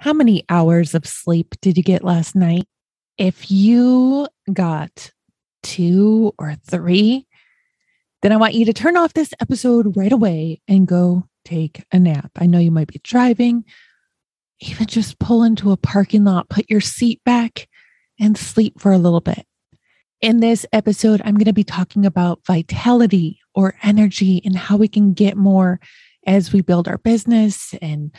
How many hours of sleep did you get last night? If you got two or three, then I want you to turn off this episode right away and go take a nap. I know you might be driving, even just pull into a parking lot, put your seat back, and sleep for a little bit. In this episode, I'm going to be talking about vitality or energy and how we can get more as we build our business and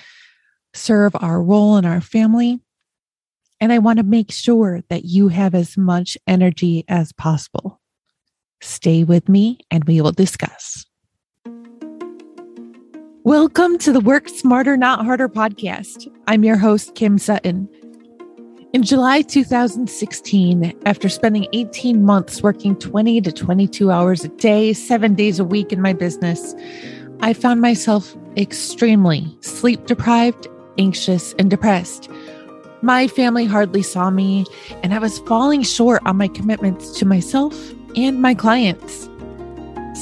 serve our role in our family. And I want to make sure that you have as much energy as possible. Stay with me and we will discuss. Welcome to the Work Smarter, Not Harder podcast. I'm your host, Kim Sutton. In July 2016, after spending 18 months working 20 to 22 hours a day, seven days a week in my business, I found myself extremely sleep deprived anxious, and depressed. My family hardly saw me, and I was falling short on my commitments to myself and my clients.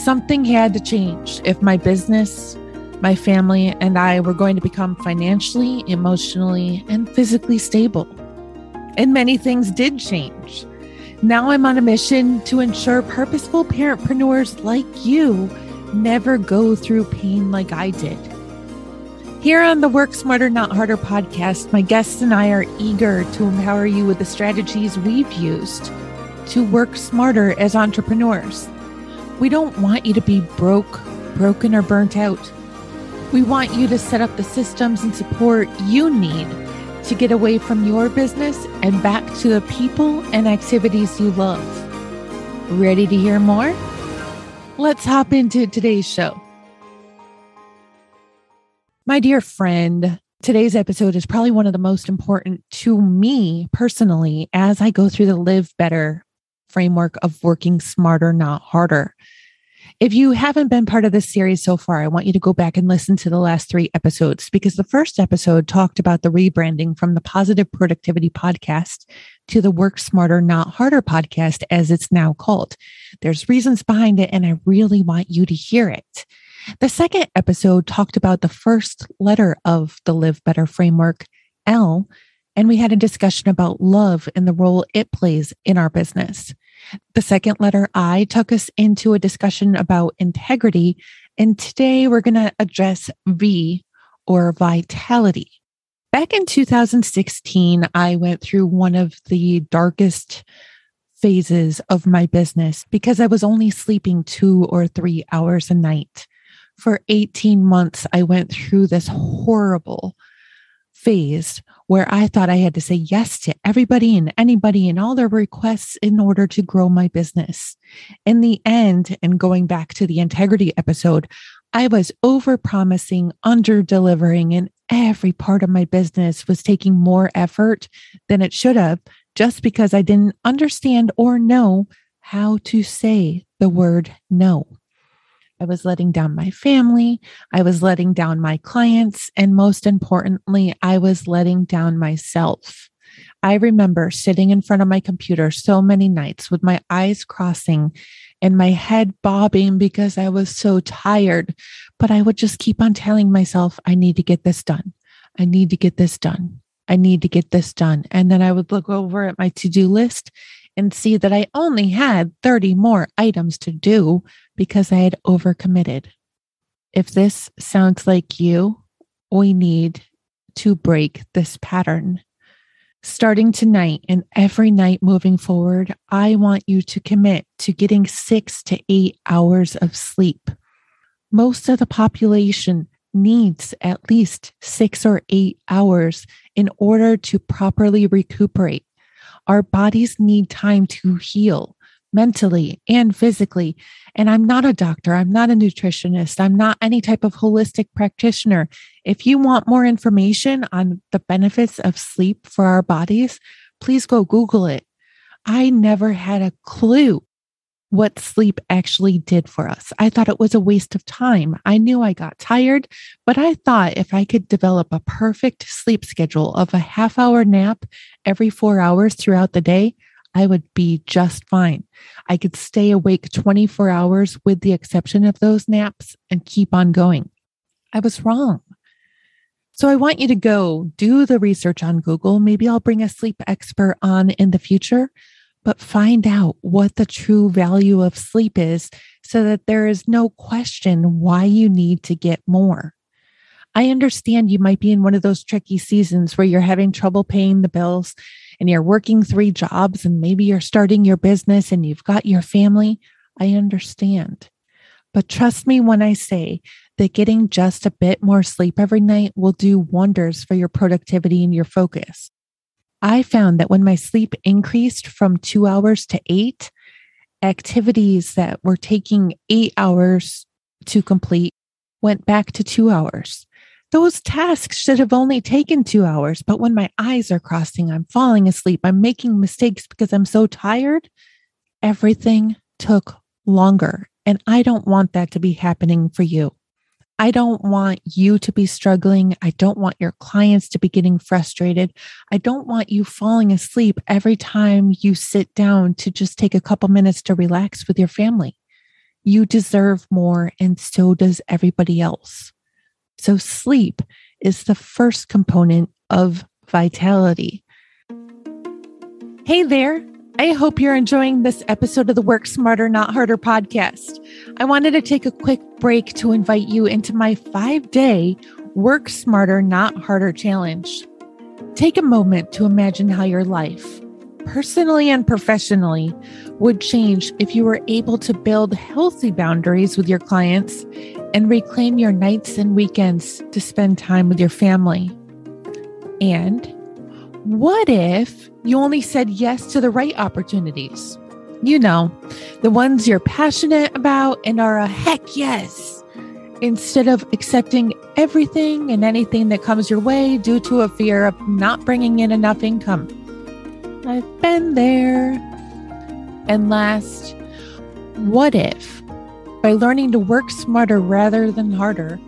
Something had to change if my business, my family, and I were going to become financially, emotionally, and physically stable. And many things did change. Now I'm on a mission to ensure purposeful parentpreneurs like you never go through pain like I did. Here on the Work Smarter, Not Harder podcast, my guests and I are eager to empower you with the strategies we've used to work smarter as entrepreneurs. We don't want you to be broke, broken, or burnt out. We want you to set up the systems and support you need to get away from your business and back to the people and activities you love. Ready to hear more? Let's hop into today's show. My dear friend, today's episode is probably one of the most important to me personally as I go through the Live Better framework of working smarter, not harder. If you haven't been part of this series so far, I want you to go back and listen to the last three episodes because the first episode talked about the rebranding from the Positive Productivity Podcast to the Work Smarter, Not Harder podcast, as it's now called. There's reasons behind it, and I really want you to hear it. The second episode talked about the first letter of the Live Better framework, L, and we had a discussion about love and the role it plays in our business. The second letter, I, took us into a discussion about integrity. And today we're going to address V or vitality. Back in 2016, I went through one of the darkest phases of my business because I was only sleeping two or three hours a night for 18 months, I went through this horrible phase where I thought I had to say yes to everybody and anybody and all their requests in order to grow my business. In the end, and going back to the integrity episode, I was over promising, under delivering, and every part of my business was taking more effort than it should have just because I didn't understand or know how to say the word no. I was letting down my family. I was letting down my clients. And most importantly, I was letting down myself. I remember sitting in front of my computer so many nights with my eyes crossing and my head bobbing because I was so tired. But I would just keep on telling myself, I need to get this done. I need to get this done. I need to get this done. And then I would look over at my to do list and see that I only had 30 more items to do because I had overcommitted. If this sounds like you, we need to break this pattern. Starting tonight and every night moving forward, I want you to commit to getting six to eight hours of sleep. Most of the population needs at least six or eight hours in order to properly recuperate. Our bodies need time to heal mentally and physically. And I'm not a doctor, I'm not a nutritionist, I'm not any type of holistic practitioner. If you want more information on the benefits of sleep for our bodies, please go Google it. I never had a clue what sleep actually did for us. I thought it was a waste of time. I knew I got tired, but I thought if I could develop a perfect sleep schedule of a half hour nap every four hours throughout the day, I would be just fine. I could stay awake 24 hours with the exception of those naps and keep on going. I was wrong. So I want you to go do the research on Google. Maybe I'll bring a sleep expert on in the future, but find out what the true value of sleep is so that there is no question why you need to get more. I understand you might be in one of those tricky seasons where you're having trouble paying the bills and you're working three jobs and maybe you're starting your business and you've got your family. I understand. But trust me when I say that getting just a bit more sleep every night will do wonders for your productivity and your focus. I found that when my sleep increased from two hours to eight, activities that were taking eight hours to complete went back to two hours. Those tasks should have only taken two hours, but when my eyes are crossing, I'm falling asleep, I'm making mistakes because I'm so tired, everything took longer. And I don't want that to be happening for you. I don't want you to be struggling. I don't want your clients to be getting frustrated. I don't want you falling asleep every time you sit down to just take a couple minutes to relax with your family. You deserve more, and so does everybody else. So, sleep is the first component of vitality. Hey there. I hope you're enjoying this episode of the Work Smarter, Not Harder podcast. I wanted to take a quick break to invite you into my five day Work Smarter, Not Harder challenge. Take a moment to imagine how your life, personally and professionally, would change if you were able to build healthy boundaries with your clients and reclaim your nights and weekends to spend time with your family. And what if you only said yes to the right opportunities? You know, the ones you're passionate about and are a heck yes, instead of accepting everything and anything that comes your way due to a fear of not bringing in enough income. I've been there. And last, what if by learning to work smarter rather than harder,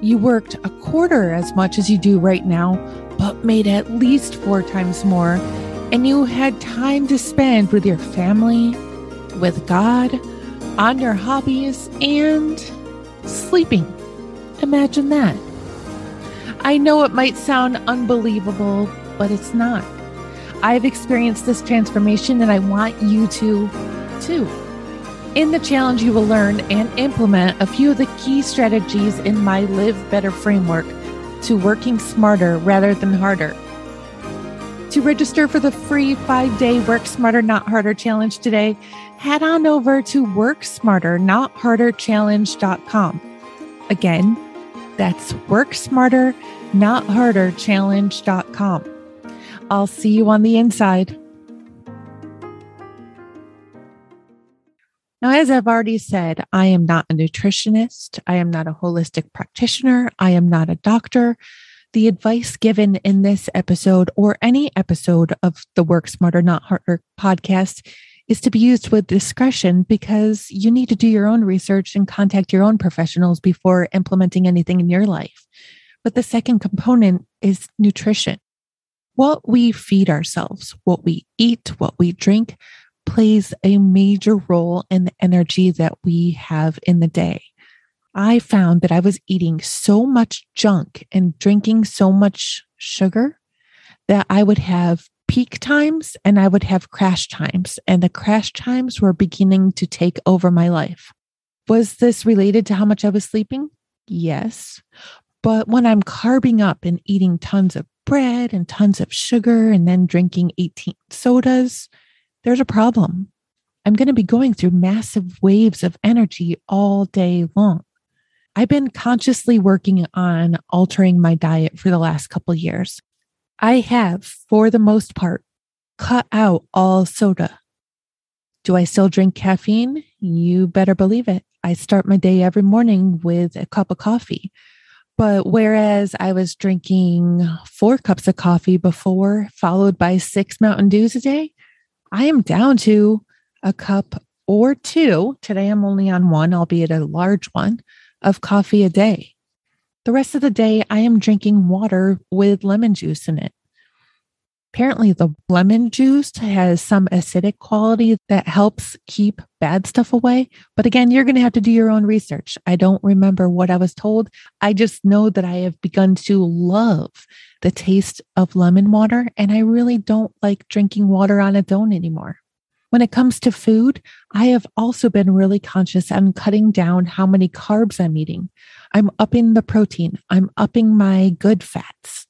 you worked a quarter as much as you do right now, but made at least four times more. And you had time to spend with your family, with God, on your hobbies, and sleeping. Imagine that. I know it might sound unbelievable, but it's not. I've experienced this transformation and I want you to too. In the challenge, you will learn and implement a few of the key strategies in my Live Better framework to working smarter rather than harder. To register for the free five day Work Smarter, Not Harder challenge today, head on over to WorkSmarterNotHarderChallenge.com. Again, that's WorkSmarterNotHarderChallenge.com. I'll see you on the inside. Now, as I've already said, I am not a nutritionist. I am not a holistic practitioner. I am not a doctor. The advice given in this episode or any episode of the Work Smarter, Not Harder podcast is to be used with discretion because you need to do your own research and contact your own professionals before implementing anything in your life. But the second component is nutrition. What we feed ourselves, what we eat, what we drink, plays a major role in the energy that we have in the day. I found that I was eating so much junk and drinking so much sugar that I would have peak times and I would have crash times. And the crash times were beginning to take over my life. Was this related to how much I was sleeping? Yes. But when I'm carbing up and eating tons of bread and tons of sugar and then drinking 18 sodas, there's a problem. I'm going to be going through massive waves of energy all day long. I've been consciously working on altering my diet for the last couple years. I have, for the most part, cut out all soda. Do I still drink caffeine? You better believe it. I start my day every morning with a cup of coffee. But whereas I was drinking four cups of coffee before, followed by six Mountain Dews a day, I am down to a cup or two. Today I'm only on one, albeit a large one, of coffee a day. The rest of the day, I am drinking water with lemon juice in it. Apparently, the lemon juice has some acidic quality that helps keep bad stuff away. But again, you're going to have to do your own research. I don't remember what I was told. I just know that I have begun to love the taste of lemon water, and I really don't like drinking water on its own anymore. When it comes to food, I have also been really conscious on cutting down how many carbs I'm eating. I'm upping the protein, I'm upping my good fats.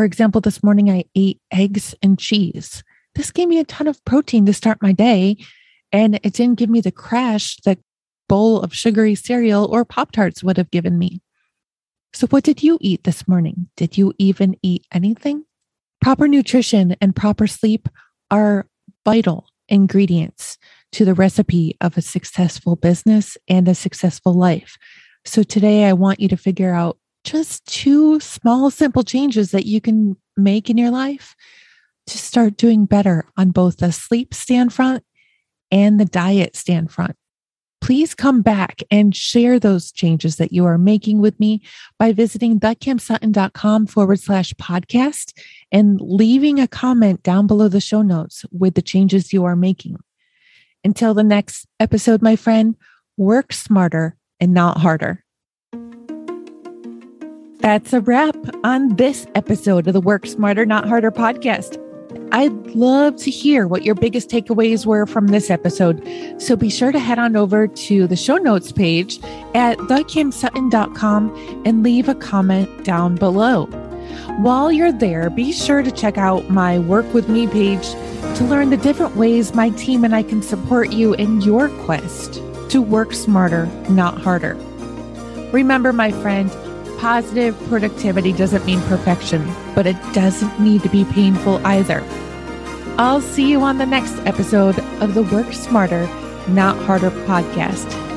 For example, this morning I ate eggs and cheese. This gave me a ton of protein to start my day, and it didn't give me the crash that bowl of sugary cereal or Pop Tarts would have given me. So, what did you eat this morning? Did you even eat anything? Proper nutrition and proper sleep are vital ingredients to the recipe of a successful business and a successful life. So, today I want you to figure out just two small, simple changes that you can make in your life to start doing better on both the sleep stand front and the diet stand front. Please come back and share those changes that you are making with me by visiting thekimsutton.com forward slash podcast and leaving a comment down below the show notes with the changes you are making. Until the next episode, my friend, work smarter and not harder. That's a wrap on this episode of the Work Smarter, Not Harder podcast. I'd love to hear what your biggest takeaways were from this episode. So be sure to head on over to the show notes page at thekimsutton.com and leave a comment down below. While you're there, be sure to check out my Work With Me page to learn the different ways my team and I can support you in your quest to work smarter, not harder. Remember, my friend, positive productivity doesn't mean perfection, but it doesn't need to be painful either. I'll see you on the next episode of the Work Smarter, Not Harder podcast.